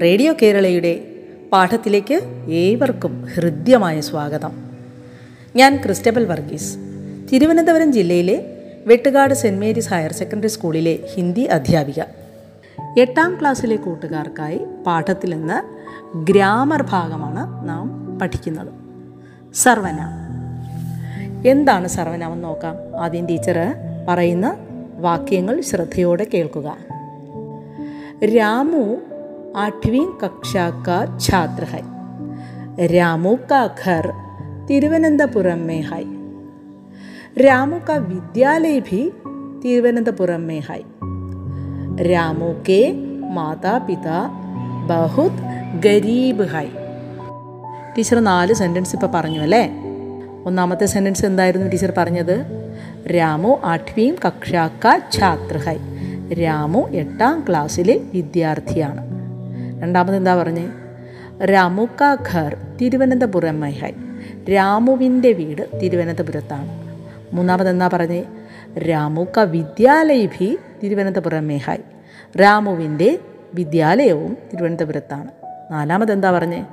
Radio കേരളയുടെ പാഠത്തിലേക്ക് ഏവർക്കും ഹൃദ്യമായ സ്വാഗതം. ഞാൻ ക്രിസ്റ്റബൽ വർഗീസ്. തിരുവനന്തപുരം ജില്ലയിലെ Vettukad Saint Mary's higher secondary സ്കൂളിലെ ഹിന്ദി അധ്യാപിക. എട്ടാം ക്ലാസ്സിലെ കൂട്ടുകാർക്കായി പാഠത്തിൽ നിന്ന് ഗ്രാമർ ഭാഗമാണ് നാം പഠിക്കുന്നത്. സർവനാം. എന്താണ് സർവനാമം നോക്കാം. ആദ്യം ടീച്ചർ പറയുന്ന വാക്യങ്ങൾ ശ്രദ്ധയോടെ കേൾക്കുക. രാമു आठवीं कक्षा का छात्र है रामू का घर तिरुवनंतपुरम में है रामू का विद्यालय भी तिरुवनंतपुरम में है रामू के माता पिता बहुत गरीब है ടീച്ചർ നാല് സെൻറ്റൻസ് ഇപ്പോൾ പറഞ്ഞു അല്ലേ ഒന്നാമത്തെ സെൻറ്റൻസ് എന്തായിരുന്നു ടീച്ചർ പറഞ്ഞത് രാമു ആഠ്വീം കക്ഷാക്ക ഛാത്ര ഹൈ രാമു എട്ടാം ക്ലാസ്സിലെ വിദ്യാർത്ഥിയാണ് രണ്ടാമത് എന്താ പറഞ്ഞേ? രാമുക്ക ഖർ തിരുവനന്തപുരം മൈഹായ് രാമുവിന്റെ വീട് തിരുവനന്തപുരത്താണ്. മൂന്നാമത് എന്താ പറഞ്ഞേ? രാമുക്ക വിദ്യാലയ ഭി തിരുവനന്തപുരം മേഹായ് രാമുവിന്റെ വിദ്യാലയവും തിരുവനന്തപുരത്താണ്. നാലാമത് എന്താ പറഞ്ഞേ?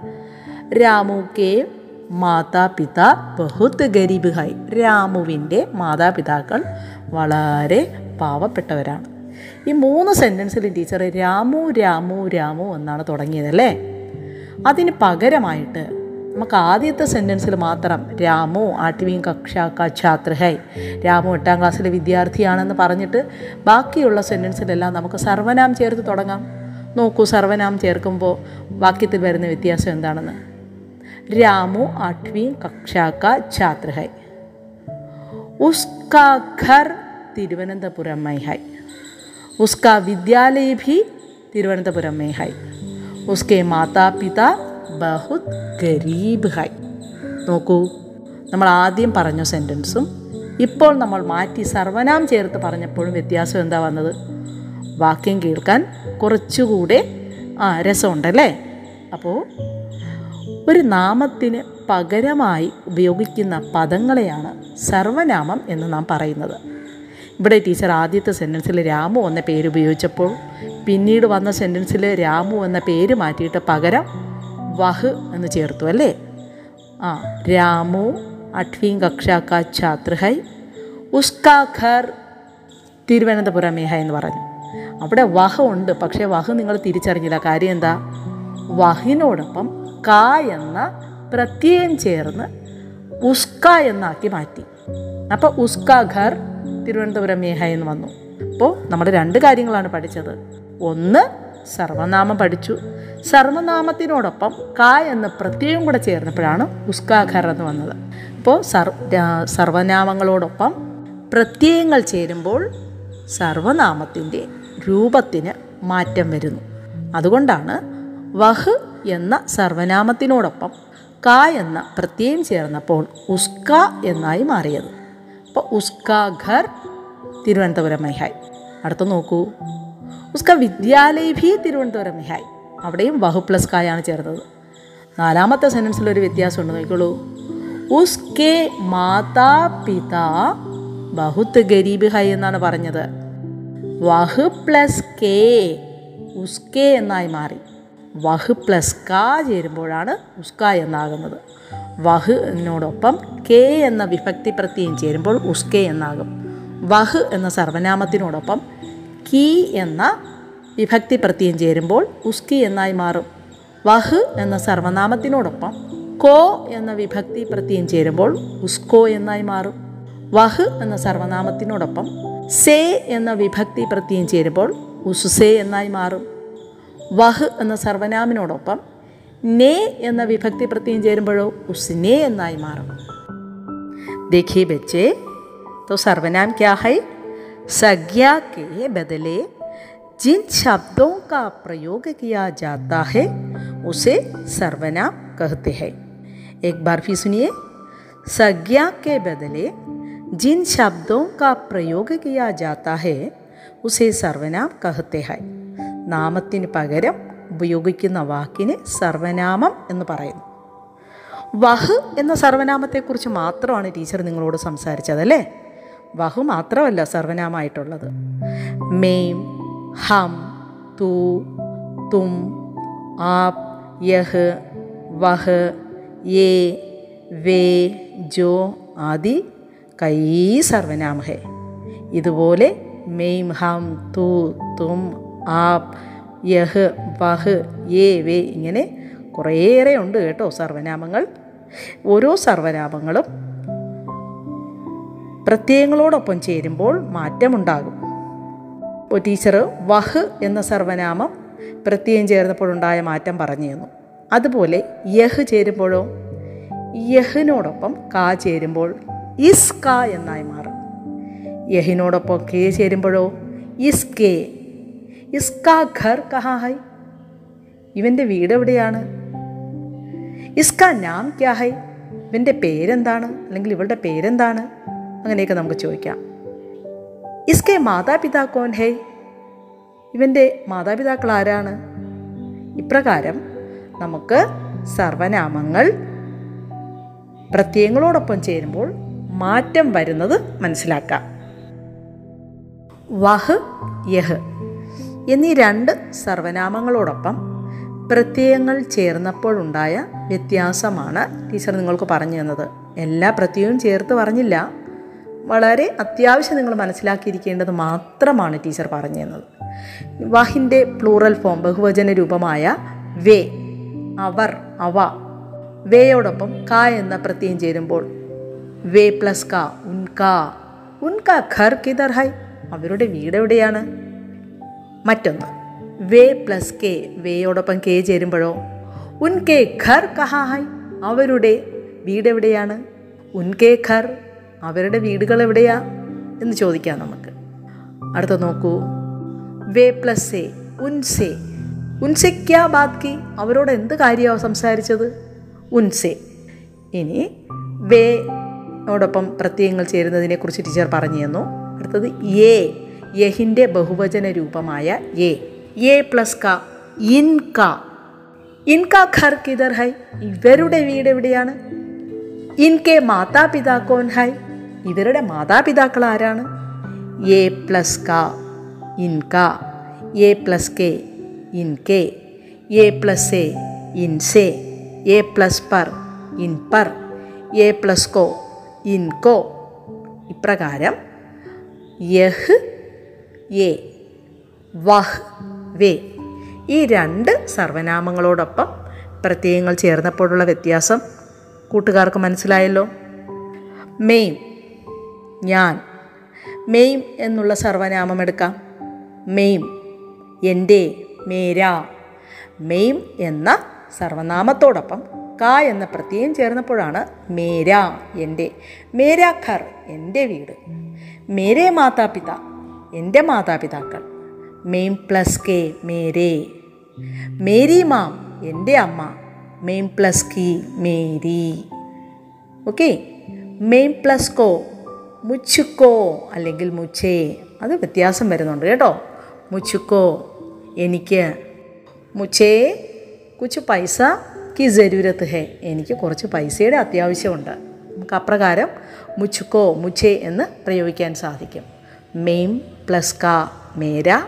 രാമുക്കെ മാതാപിത ബഹുത്ത് ഗരീബ് ഹായ് രാമുവിന്റെ മാതാപിതാക്കൾ വളരെ പാവപ്പെട്ടവരാണ്. ഈ മൂന്ന് സെന്റൻസിലും ടീച്ചർ രാമു രാമു രാമു എന്നാണ് തുടങ്ങിയതല്ലേ അതിന് പകരമായിട്ട് നമുക്ക് ആദ്യത്തെ സെന്റൻസിൽ മാത്രം രാമു ആട്ടിവീം കക്ഷാക്ക ഛാത്രഹൈ രാമു എട്ടാം ക്ലാസ്സിലെ വിദ്യാർത്ഥിയാണെന്ന് പറഞ്ഞിട്ട് ബാക്കിയുള്ള സെന്റൻസിലെല്ലാം നമുക്ക് സർവനാം ചേർത്ത് തുടങ്ങാം. നോക്കൂ സർവനാം ചേർക്കുമ്പോൾ വാക്യത്തിൽ വരുന്ന വ്യത്യാസം എന്താണെന്ന്. രാമു ആട്വീം കക്ഷാക്ക ഛാത്രഹൈ ഉസ്കാ ഘർ തിരുവനന്തപുരം മൈ ഹൈ. उसका विद्यालय भी तिरुवनंतपुरम में है उसके माता पिता बहुत गरीब है നോക്കൂ നമ്മൾ ആദ്യം പറഞ്ഞ സെൻറ്റൻസും ഇപ്പോൾ നമ്മൾ മാറ്റി സർവനാം ചേർത്ത് പറഞ്ഞപ്പോഴും വ്യത്യാസം എന്താ വന്നത് വാക്യം കേൾക്കാൻ കുറച്ചുകൂടെ ആ രസമുണ്ടല്ലേ അപ്പോൾ ഒരു നാമത്തിന് പകരമായി ഉപയോഗിക്കുന്ന പദങ്ങളെയാണ് സർവനാമം എന്ന് നാം പറയുന്നത് ഇവിടെ ടീച്ചർ ആദ്യത്തെ സെന്റൻസിൽ രാമു എന്ന പേര് ഉപയോഗിച്ചപ്പോൾ പിന്നീട് വന്ന സെന്റൻസിൽ രാമു എന്ന പേര് മാറ്റിയിട്ട് പകരം വഹ് എന്ന് ചേർത്തു അല്ലേ? ആ രാമു അഠ്വീം കക്ഷാക്ക ഛാത്രഹൈ ഉസ്കാ ഖർ തിരുവനന്തപുരം മേഹ എന്ന് പറഞ്ഞു. അവിടെ വഹ ഉണ്ട് പക്ഷേ വഹ് നിങ്ങൾ തിരിച്ചറിഞ്ഞില്ല. കാര്യം എന്താ? വഹിനോടൊപ്പം ക എന്ന പ്രത്യയം ചേർന്ന് ഉസ്ക എന്നാക്കി മാറ്റി. അപ്പോൾ ഉസ്ക ഘർ തിരുവനന്തപുരം മേഹായിൽ നിന്ന് വന്നു. അപ്പോൾ നമ്മൾ രണ്ട് കാര്യങ്ങളാണ് പഠിച്ചത്. ഒന്ന് സർവനാമം പഠിച്ചു. സർവനാമത്തിനോടൊപ്പം കാ എന്ന പ്രത്യയം കൂടെ ചേർന്നപ്പോഴാണ് ഉസ്കാഖർ എന്ന് വന്നത്. അപ്പോൾ സർ സർവനാമങ്ങളോടൊപ്പം പ്രത്യയങ്ങൾ ചേരുമ്പോൾ സർവനാമത്തിന്റെ രൂപത്തിന് മാറ്റം വരുന്നു. അതുകൊണ്ടാണ് വഹ് എന്ന സർവനാമത്തിനോടൊപ്പം ക എന്ന പ്രത്യയം ചേർന്നപ്പോൾ ഉസ്ക എന്നായി മാറിയത്. അപ്പോൾ ഉസ്കാ ഘർ തിരുവനന്തപുരം മെഹായ് അടുത്ത നോക്കൂ. ഉസ്ക വിദ്യാലയ ഭി തിരുവനന്തപുരം മെഹായ് അവിടെയും ബഹു പ്ലസ് കായാണ് ചേർത്തത് നാലാമത്തെ സെന്റൻസിൽ ഒരു വ്യത്യാസമുണ്ട് നോക്കിക്കോളൂ. ഉസ്കെ മാതാ പിതാ ബഹുത്ത് ഗരീബ് ഹൈ എന്നാണ് പറഞ്ഞത്. വഹ് പ്ലസ് കെ ഉസ്കെ എന്നായി മാറി. വഹ് പ്ലസ് ക ചേരുമ്പോഴാണ് ഉസ്ക എന്നാകുന്നത്. വഹ് എന്നോടൊപ്പം കെ എന്ന വിഭക്തി പ്രത്യയം ചേരുമ്പോൾ ഉസ്കെ എന്നാകും. വഹ് എന്ന സർവനാമത്തിനോടൊപ്പം കി എന്ന വിഭക്തി പ്രത്യയം ചേരുമ്പോൾ ഉസ്കി എന്നായി മാറും. വഹ് എന്ന സർവനാമത്തിനോടൊപ്പം കോ എന്ന വിഭക്തി പ്രത്യയം ചേരുമ്പോൾ ഉസ്കോ എന്നായി മാറും. വഹ് എന്ന സർവനാമത്തിനോടൊപ്പം സേ എന്ന വിഭക്തി പ്രത്യയം ചേരുമ്പോൾ ഉസുസേ എന്നായി മാറും. വഹ് എന്ന സർവനാമിനോടൊപ്പം നേ എന്ന വിഭക്തി പ്രത്യയം ചേരുമ്പോഴോ ഉസ്നെ എന്നായി മാറും देखिए बच्चे तो सर्वनाम क्या है संज्ञा के बदले जिन शब्दों का प्रयोग किया जाता है उसे सर्वनाम कहते हैं एक बार फिर सुनिए संज्ञा के बदले जिन शब्दों का प्रयोग किया जाता है उसे സർവനാം कहते हैं നാമത്തിന് പകരം ഉപയോഗിക്കുന്ന വാക്കിന് സർവനാമം എന്ന് പറയുന്നു. വഹ് എന്ന സർവനാമത്തെക്കുറിച്ച് മാത്രമാണ് ടീച്ചർ നിങ്ങളോട് സംസാരിച്ചത് അല്ലേ? വഹു മാത്രമല്ല സർവനാമമായിട്ടുള്ളത് മെയിം ഹം തൂ തും ആപ് യഹ് വഹ് ഏ വേ ജോ ആദി കൈ സർവനാമ ഹേ ഇതുപോലെ മെയിം ഹം തൂ തും ആപ് യഹ് വഹ് യേ വേ ഇങ്ങനെ കുറേയേറെ ഉണ്ട് കേട്ടോ സർവനാമങ്ങൾ. ഓരോ സർവനാമങ്ങളും പ്രത്യയങ്ങളോടൊപ്പം ചേരുമ്പോൾ മാറ്റമുണ്ടാകും. ഇപ്പോൾ ടീച്ചർ വഹ് എന്ന സർവനാമം പ്രത്യയം ചേർന്നപ്പോഴുണ്ടായ മാറ്റം പറഞ്ഞു തന്നു അതുപോലെ യഹ് ചേരുമ്പോഴോ? യഹിനോടൊപ്പം കാ ചേരുമ്പോൾ ഇസ് കാ എന്നായി മാറും. യഹിനോടൊപ്പം കെ ചേരുമ്പോഴോ? ഇസ് കെ. ഇസ്കാ ഘർ കഹാ ഹൈ? ഇവന്റെ വീട് എവിടെയാണ്? ഇസ്കാ നാം ക്യാ ഹൈ? ഇവന്റെ പേരെന്താണ്? അല്ലെങ്കിൽ ഇവളുടെ പേരെന്താണ്? അങ്ങനെയൊക്കെ നമുക്ക് ചോദിക്കാം. ഇസ്കെ മാതാപിതാ കോൻ ഹേ? ഇവന്റെ മാതാപിതാക്കൾ ആരാണ്? ഇപ്രകാരം നമുക്ക് സർവനാമങ്ങൾ പ്രത്യയങ്ങളോടൊപ്പം ചേരുമ്പോൾ മാറ്റം വരുന്നത് മനസ്സിലാക്കാം. വഹ് യഹ്. എന്നീ രണ്ട് സർവനാമങ്ങളോടൊപ്പം പ്രത്യയങ്ങൾ ചേർന്നപ്പോഴുണ്ടായ വ്യത്യാസമാണ് ടീച്ചർ നിങ്ങൾക്ക് പറഞ്ഞു തന്നത്. എല്ലാ പ്രത്യയവും ചേർത്ത് പറഞ്ഞില്ല. വളരെ അത്യാവശ്യം നിങ്ങൾ മനസ്സിലാക്കിയിരിക്കേണ്ടത് മാത്രമാണ് ടീച്ചർ പറഞ്ഞു തന്നത്. വാഹിന്റെ പ്ലൂറൽ ഫോം ബഹുവചന രൂപമായ വേ അവർ അവ വേയോടൊപ്പം ക എന്ന പ്രത്യയം ചേരുമ്പോൾ വേ പ്ലസ് ക ഉൻക ഉൻക ഘർ കിതർ ഹൈ. അവരുടെ വീട് എവിടെയാണ് മറ്റൊന്ന്. വേ പ്ലസ് കെ വേയോടൊപ്പം കെ ചേരുമ്പോഴോ? ഉൻകെ ഘർ ഖർ ഹൈ അവരുടെ വീട് എവിടെയാണ്? ഉൻ കെ ഘർ അവരുടെ വീടുകൾ എവിടെയാ? എന്ന് ചോദിക്കാം നമുക്ക്. അടുത്ത നോക്കൂ. വേ പ്ലസ് എ ഉൻസെ ഉൻസെ ക്യാ ബാത് കി? അവരോട് എന്ത് കാര്യമാണ് സംസാരിച്ചത്? ഉൻസെ ഇനി വേയോടൊപ്പം പ്രത്യയങ്ങൾ ചേരുന്നതിനെക്കുറിച്ച് ടീച്ചർ പറഞ്ഞു തന്നു. അടുത്തത് ഏ യഹിന്റെ ബഹുവചന രൂപമായ എ. എ പ്ലസ് ക. ഇൻ ക. ഇൻക ഘർ കിതർ ഹൈ. ഇവരുടെ വീട് എവിടെയാണ്? ഇൻകെ മാതാപിതാക്കോൻ ഹൈ. ഇവരുടെ മാതാപിതാക്കൾ ആരാണ്? എ പ്ലസ് ക. ഇൻക എ പ്ലസ് കെ. ഇൻകെ എ പ്ലസ് എ. ഇൻസെ എ പ്ലസ് പർ. ഇൻ പർ. എ പ്ലസ് കോ. ഇൻകോ ഇപ്രകാരം യഹ് എ. വഹ്. വേ. ഈ രണ്ട് സർവനാമങ്ങളോടൊപ്പം പ്രത്യയങ്ങൾ ചേർന്നപ്പോഴുള്ള വ്യത്യാസം കൂട്ടുകാർക്ക് മനസ്സിലായല്ലോ? മെയിം. ഞാൻ. മെയിം എന്നുള്ള സർവനാമം എടുക്കാം. മെയിം. എന്റെ. മേരാ. മെയിം എന്ന സർവനാമത്തോടൊപ്പം ക എന്ന പ്രത്യയം ചേർന്നപ്പോഴാണ് മേരാ എന്റെ. മേരാ ഖർ എന്റെ വീട്. മേരേ മാതാപിത. എന്റെ മാതാപിതാക്കൾ. മെയിം പ്ലസ് കെ മേരേ മേരി മാം എന്റെ അമ്മ. മെയിം പ്ലസ് കി മേരി ഓക്കെ? മെയിം പ്ലസ് കോ മുച്ചുക്കോ അല്ലെങ്കിൽ മുച്ചേ. അത് വ്യത്യാസം വരുന്നുണ്ട് കേട്ടോ. മുച്ചുക്കോ എനിക്ക് മുച്ചേ. കുച്ച് പൈസ കി ജരൂരത്ത് ഹേ. എനിക്ക് കുറച്ച് പൈസയുടെ അത്യാവശ്യമുണ്ട്. നമുക്ക് അപ്രകാരം മുച്ചുക്കോ മുച്ചേ എന്ന് പ്രയോഗിക്കാൻ സാധിക്കും. മെയിം പ്ലസ് ക മേര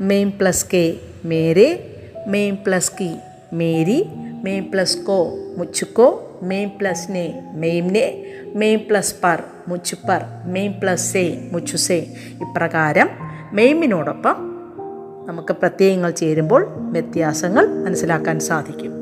മെയിം പ്ലസ് കെ മേരെ മെയിം പ്ലസ് കി മേരി മെയിം പ്ലസ് കോ മുച്ചുക്കോ മെയിം പ്ലസ് നെ മെയിം നെ മെയിം പ്ലസ് പർ മുച്ചുപ്പർ മെയിം പ്ലസ് സെ മുച്ചു സെ. ഇപ്രകാരം മെയിമിനോടൊപ്പം നമുക്ക് പ്രത്യയങ്ങൾ ചേരുമ്പോൾ വ്യത്യാസങ്ങൾ മനസ്സിലാക്കാൻ സാധിക്കും.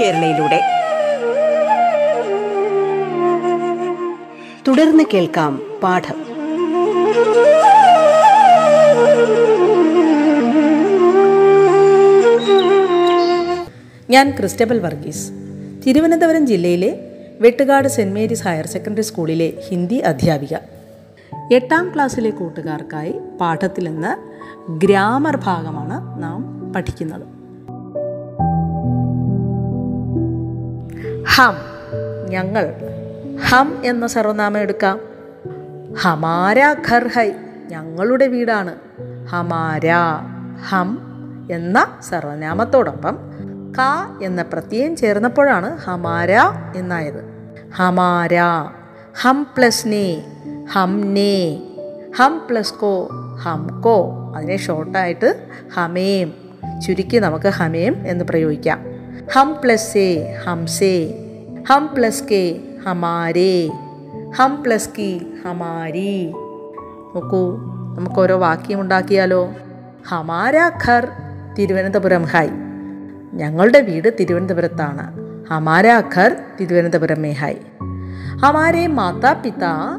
കേരളയിലൂടെ. തുടർന്ന് കേൾക്കാം പാഠം. ഞാൻ ക്രിസ്റ്റബൽ വർഗീസ്. തിരുവനന്തപുരം ജില്ലയിലെ Vettukad saint Mary's higher secondary സ്കൂളിലെ ഹിന്ദി അധ്യാപിക. എട്ടാം ക്ലാസ്സിലെ കൂട്ടുകാർക്കായി പാഠത്തിൽ നിന്ന് ഗ്രാമർ ഭാഗമാണ് നാം പഠിക്കുന്നത്. ഹം. ഞങ്ങൾ ഹം എന്ന സർവനാമം എടുക്കാം. ഹമാര ഘർ ഹൈ. ഞങ്ങളുടെ വീടാണ്. ഹമാര ഹം എന്ന സർവനാമത്തോടൊപ്പം ക എന്ന പ്രത്യയം ചേർന്നപ്പോഴാണ് ഹമാര എന്നായത്. ഹമാര ഹം പ്ലസ് നേ ഹം നേ ഹം പ്ലസ് കോ ഹം കോ. അതിനെ ഷോർട്ടായിട്ട് ഹമേം. ചുരുക്കി നമുക്ക് ഹമേം എന്ന് പ്രയോഗിക്കാം. ഹം പ്ലസ് സേ. ഹംസേ ഹം പ്ലസ് കെ ഹമാരേ. ഹം പ്ലസ് കി ഹമാരി. നോക്കൂ നമുക്ക് ഓരോ വാക്യം ഉണ്ടാക്കിയാലോ. ഹമാര ഖർ തിരുവനന്തപുരം ഹൈ. ഞങ്ങളുടെ വീട് തിരുവനന്തപുരത്താണ്. ഹമാര ഖർ തിരുവനന്തപുരം മേ ഹൈ. ഹമാരെ മാതാപിതാ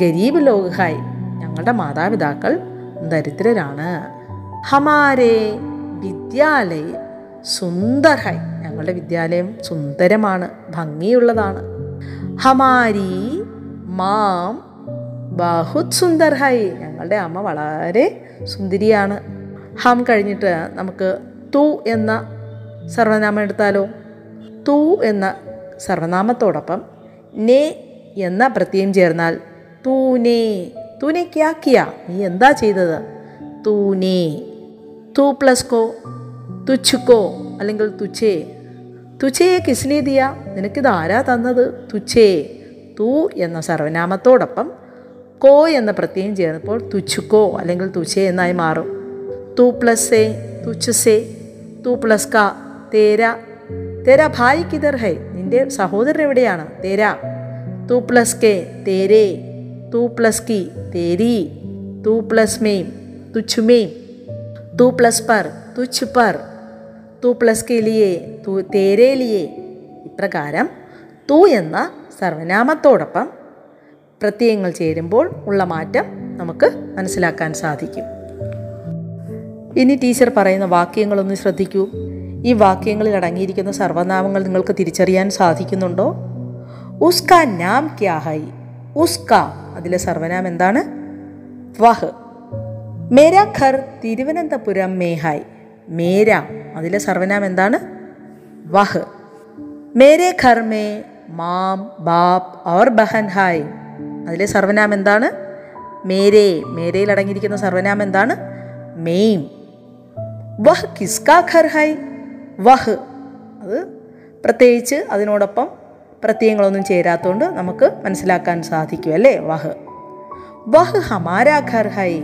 ഗരീബ് ലോക് ഹൈ. ഞങ്ങളുടെ മാതാപിതാക്കൾ ദരിദ്രരാണ്. ഹമാരെ വിദ്യാലയ സുന്ദർ ഹൈ ഞങ്ങളുടെ വിദ്യാലയം സുന്ദരമാണ് ഭംഗിയുള്ളതാണ്. ഹമാരി മാം ബഹുത് സുന്ദർ ഹൈ ഞങ്ങളുടെ അമ്മ വളരെ സുന്ദരിയാണ്. ഹം കഴിഞ്ഞിട്ട് നമുക്ക് തു എന്ന സർവനാമം എടുത്താലോ? തു എന്ന സർവനാമത്തോടൊപ്പം നെ എന്ന പ്രത്യയം ചേർന്നാൽ തൂനെ. തൂനെ കിയ? നീ എന്താ ചെയ്തത്? തൂനെ. തു പ്ലസ് കോ? തുച്ഛുക്കോ അല്ലെങ്കിൽ തുച്ഛേ തുച്ഛയെ ദിയ നിനക്കിത് ആരാ തന്നത്? തുച്ഛേ തു എന്ന സർവനാമത്തോടൊപ്പം കോ എന്ന പ്രത്യയം ചേർന്നപ്പോൾ തുച്ഛുക്കോ അല്ലെങ്കിൽ തുച്ഛേ എന്നായി മാറും. തു പ്ലസ് എ തുച്ഛസേ തു പ്ലസ് ക തേര. തേര ഭായ് കിതർ ഹൈ നിന്റെ സഹോദരൻ എവിടെയാണ്? തേര. തു പ്ലസ് കെ തേരേ. തു പ്ലസ് കി തേരി. തു പ്ലസ് മെയിം തുച്ഛുമേം തു പ്ലസ് പർ തുച്ഛ് പർ. തു പ്ലസ് കെ ലിയേ തു തേരേ ഇപ്രകാരം തു എന്ന സർവനാമത്തോടൊപ്പം പ്രത്യയങ്ങൾ ചേരുമ്പോൾ ഉള്ള മാറ്റം നമുക്ക് മനസ്സിലാക്കാൻ സാധിക്കും. ഇനി ടീച്ചർ പറയുന്ന വാക്യങ്ങളൊന്ന് ശ്രദ്ധിക്കൂ. ഈ വാക്യങ്ങളിൽ അടങ്ങിയിരിക്കുന്ന സർവനാമങ്ങൾ നിങ്ങൾക്ക് തിരിച്ചറിയാൻ സാധിക്കുന്നുണ്ടോ? ഉസ്ക നാം ക്യാ ഹൈ? ഉസ്ക അതിലെ സർവനാം എന്താണ്? വഹ്. മേരാ ഖർ തിരുവനന്തപുരം മേ ഹൈ. മേര. അതിലെ സർവനാം എന്താണ്? വഹ്. മേരെ ഖർമേ മേ ബാപ് ഔർ ബഹൻ ഹായ് അതിലെ സർവനാം എന്താണ്? മേരേ. മേരയിൽ അടങ്ങിയിരിക്കുന്ന സർവനാം എന്താണ്? മെയിം. വഹ് കിസ്കാ ഖർ ഹൈ വഹ്. അത് പ്രത്യേകിച്ച് അതിനോടൊപ്പം പ്രത്യയങ്ങളൊന്നും ചേരാത്തതുകൊണ്ട് നമുക്ക് മനസ്സിലാക്കാൻ സാധിക്കും അല്ലേ? വഹ്. വഹ് ഹമാരാ ഖർ ഹൈ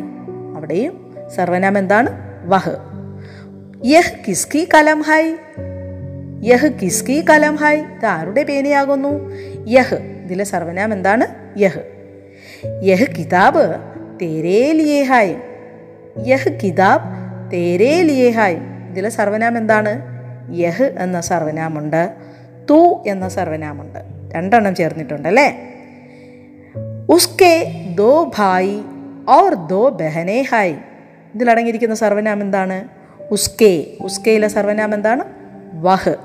അവിടെയും സർവനാം എന്താണ്? വഹ്. യഹ് കിസ്കി കലം ഹൈ. യഹ് കിസ്കി കലം ഹൈ. ഇത് ആരുടെ പേനയാകുന്നു? യഹ്. ഇതിലെ സർവനാം എന്താണ്? യഹ്. യഹ് കിതാബ് തേരേ ലിയേ ഹായ് യഹ് കിതാബ് തേരേ ലിയേ ഹായ് ഇതിലെ സർവനാം എന്താണ്? യഹ് എന്ന സർവനാമുണ്ട്. തു എന്ന സർവനാമുണ്ട്. രണ്ടെണ്ണം ചേർന്നിട്ടുണ്ട് അല്ലേ? ഉസ്കെ ദോ ഭായി ഓർ ദോ ബഹനെ ഹായ് ഇതിലടങ്ങിയിരിക്കുന്ന സർവനാം എന്താണ്? ഉസ്കെ ഉസ്കയിലെ സർവനാം എന്താണ് വഹ്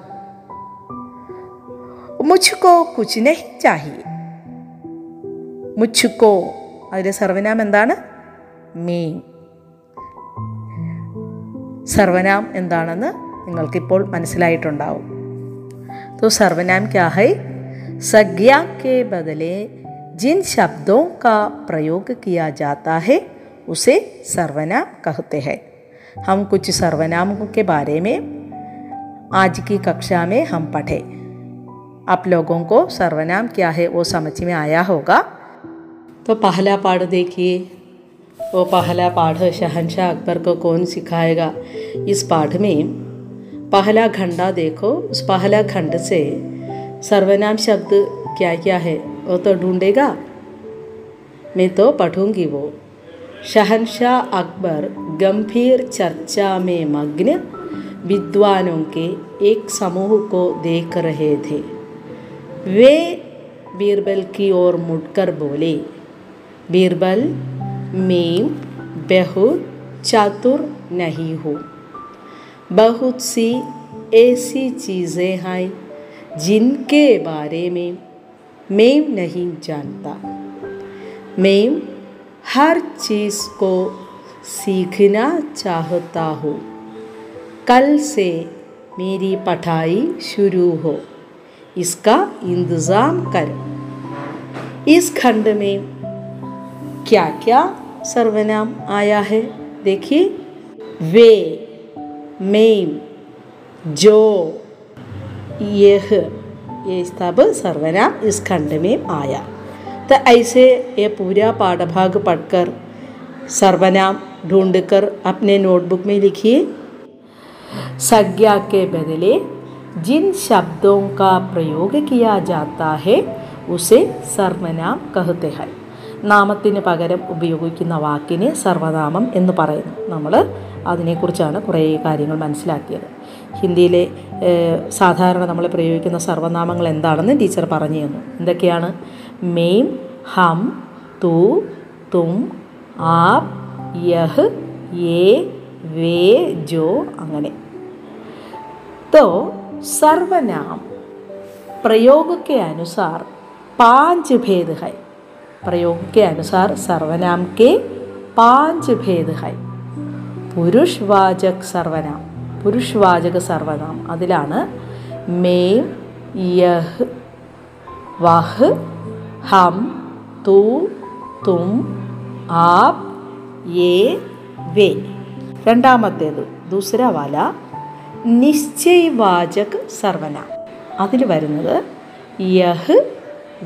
മുച്ചുക്കോ കുച്ച് നഹി ചാഹി മുച്ചുക്കോ അതിലെ സർവനാം എന്താണ് മീൻ സർവനാം എന്താണെന്ന് നിങ്ങൾക്കിപ്പോൾ മനസ്സിലായിട്ടുണ്ടാവും तो सर्वनाम क्या है संज्ञा के बदले जिन शब्दों का प्रयोग किया जाता है उसे सर्वनाम कहते हैं हम कुछ सर्वनामों के बारे में आज की कक्षा में हम पढ़े। आप लोगों को सर्वनाम क्या है वो समझ में आया होगा। तो पहला पाठ देखिए। वो पहला पाठ शहनशाह अकबर को कौन सिखाएगा? इस पाठ में पहला खंडा देखो। उस पहला खंड से सर्वनाम शब्द क्या क्या है वो तो ढूंढेगा। मैं तो पढ़ूँगी वो। शहनशाह अकबर गंभीर चर्चा में मग्न विद्वानों के एक समूह को देख रहे थे वे बीरबल की ओर मुड़कर बोले बीरबल मैं बहुत चतुर नहीं हूँ बहुत सी ऐसी चीज़ें हैं जिनके बारे में मैं नहीं जानता मैं हर चीज़ को सीखना चाहता हूँ। कल से मेरी पढ़ाई शुरू हो। इसका इंतज़ाम कर। इस खंड में क्या क्या सर्वनाम आया है देखिए। वे मैं जो, यह, ये सब सर्वनाम इस खंड में आया। तो ऐसे ये पूरा पाठभाग पढ़कर सर्वनाम ढूंढकर अपने नोटबुक में लिखिए संज्ञा के बदले जिन शब्दों का प्रयोग किया जाता है उसे സർവനാം कहते हैं നാമത്തിന് പകരം ഉപയോഗിക്കുന്ന വാക്കിനെ സർവനാമം എന്ന് പറയുന്നു നമ്മൾ അതിനെക്കുറിച്ചാണ് കുറേ കാര്യങ്ങൾ മനസ്സിലാക്കിയത് ഹിന്ദിയിലെ ഏഹ്, സാധാരണ നമ്മൾ പ്രയോഗിക്കുന്ന സർവനാമങ്ങൾ എന്താണെന്ന് ടീച്ചർ പറഞ്ഞു തന്നു എന്തൊക്കെയാണ് മെയിം ഹം തു തും ആപ് യഹ് യേ വേ ജോ അങ്ങനെ तो सर्वनाम प्रयोग के अनुसार पांच भेद है प्रयोग के अनुसार सर्वनाम के पांच भेद है പുരുഷവാചക് സർവനാം പുരുഷവാചക സർവനാം അതിലാണ് മേം യഹ് വഹ് ഹം തു തും ആപ് ഏ വേ. രണ്ടാമത്തേത് ദൂസര വാല. നിശ്ചയവാചക് സർവന. അതിൽ വരുന്നത് യഹ്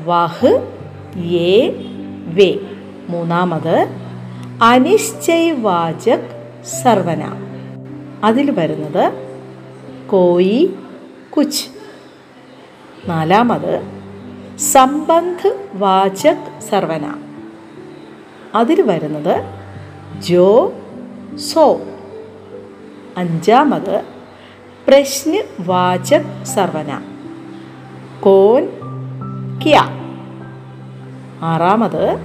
വഹ് ഏ വേ. മൂന്നാമത് അനിശ്ചയവാചക് സർവന. അതിൽ വരുന്നത് കോയി കുച്ച്. നാലാമത് സംബന്ധ് വാചക് സർവന. അതിൽ വരുന്നത് ജോ സോ. അഞ്ചാമത് പ്രശ്ന വാചക് സർവന. കോൻ ക്യ. ആറാമത്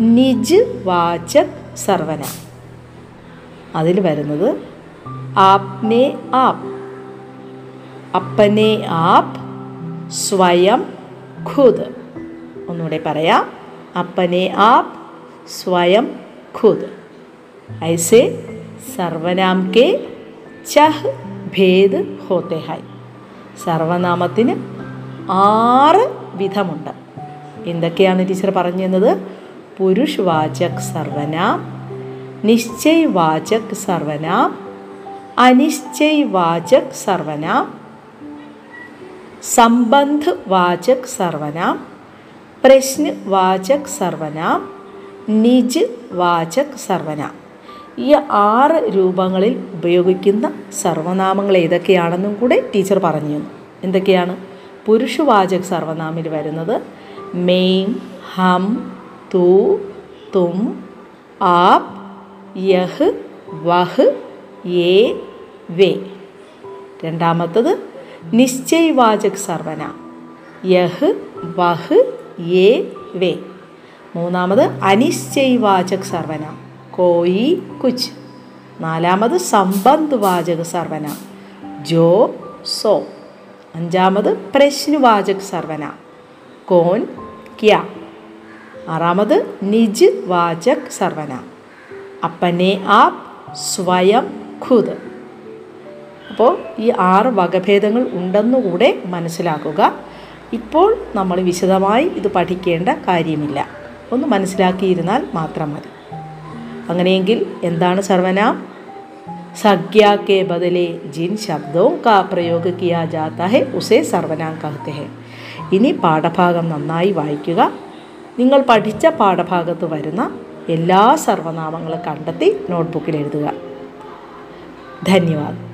നിജ് വാചക് സർവന. അതിൽ വരുന്നത് ആപ്നെ ആപ്. അപ്പനെ ആപ് സ്വയം ഖുദ്. ഒന്നുകൂടെ പറയാം. അപ്പനെ ആപ് സ്വയം ഖുദ്. ഐസെ സർവനാം കെ ചഹ് ഭേദ് ഹോത്തെ ഹൈ സർവനാമത്തിന് ആറ് വിധമുണ്ട്. എന്തൊക്കെയാണ് ടീച്ചർ പറഞ്ഞു തന്നത് പുരുഷ് വാചക് സർവനാം നിശ്ചയ് വാചക് സർവനാം അനിശ്ചയ് വാചക് സർവനാം സംബന്ധ് വാചക് സർവനാം പ്രശ്ന വാചക് സർവനാം നിജ് വാചക് സർവനാം. ഈ ആറ് രൂപങ്ങളിൽ ഉപയോഗിക്കുന്ന സർവനാമങ്ങൾ ഏതൊക്കെയാണെന്നും കൂടെ ടീച്ചർ പറഞ്ഞു എന്തൊക്കെയാണ്? പുരുഷവാചക് സർവനാമിൽ വരുന്നത് മെയിം ഹം തു തും ആപ് യഹ് വഹ് യേ വേ. രണ്ടാമത്തത് നിശ്ചയവാചക് സർവന. യഹ് വഹ് ഏ വേ. മൂന്നാമത് അനിശ്ചയവാചക് സർവന. കോയി കുച്ച്. നാലാമത് സമ്പന്ത് വാചക സർവന. ജോ സോ. അഞ്ചാമത് പ്രശ്നവാചക് സർവന. കോൻ ക്യ. ആറാമത് നിജ് വാചക് സർവന. അപ്പനെ ആപ് സ്വയം ഖുദ്. അപ്പോൾ ഈ ആറ് വകഭേദങ്ങൾ ഉണ്ടെന്നുകൂടെ മനസ്സിലാക്കുക. ഇപ്പോൾ നമ്മൾ വിശദമായി ഇത് പഠിക്കേണ്ട കാര്യമില്ല. ഒന്ന് മനസ്സിലാക്കിയിരുന്നാൽ മാത്രം മതി. അങ്ങനെയെങ്കിൽ എന്താണ് സർവനാം? സഖ്യ ബദലേ ജിൻ ശബ്ദവും കാ പ്രയോഗ കിയാ ജാത്ത ഉസേ സർവനാം കഹത്തെ ഇനി പാഠഭാഗം നന്നായി വായിക്കുക. നിങ്ങൾ പഠിച്ച പാഠഭാഗത്ത് വരുന്ന എല്ലാ സർവനാമങ്ങളും കണ്ടെത്തി നോട്ട്ബുക്കിൽ എഴുതുക. ധന്യവാദം.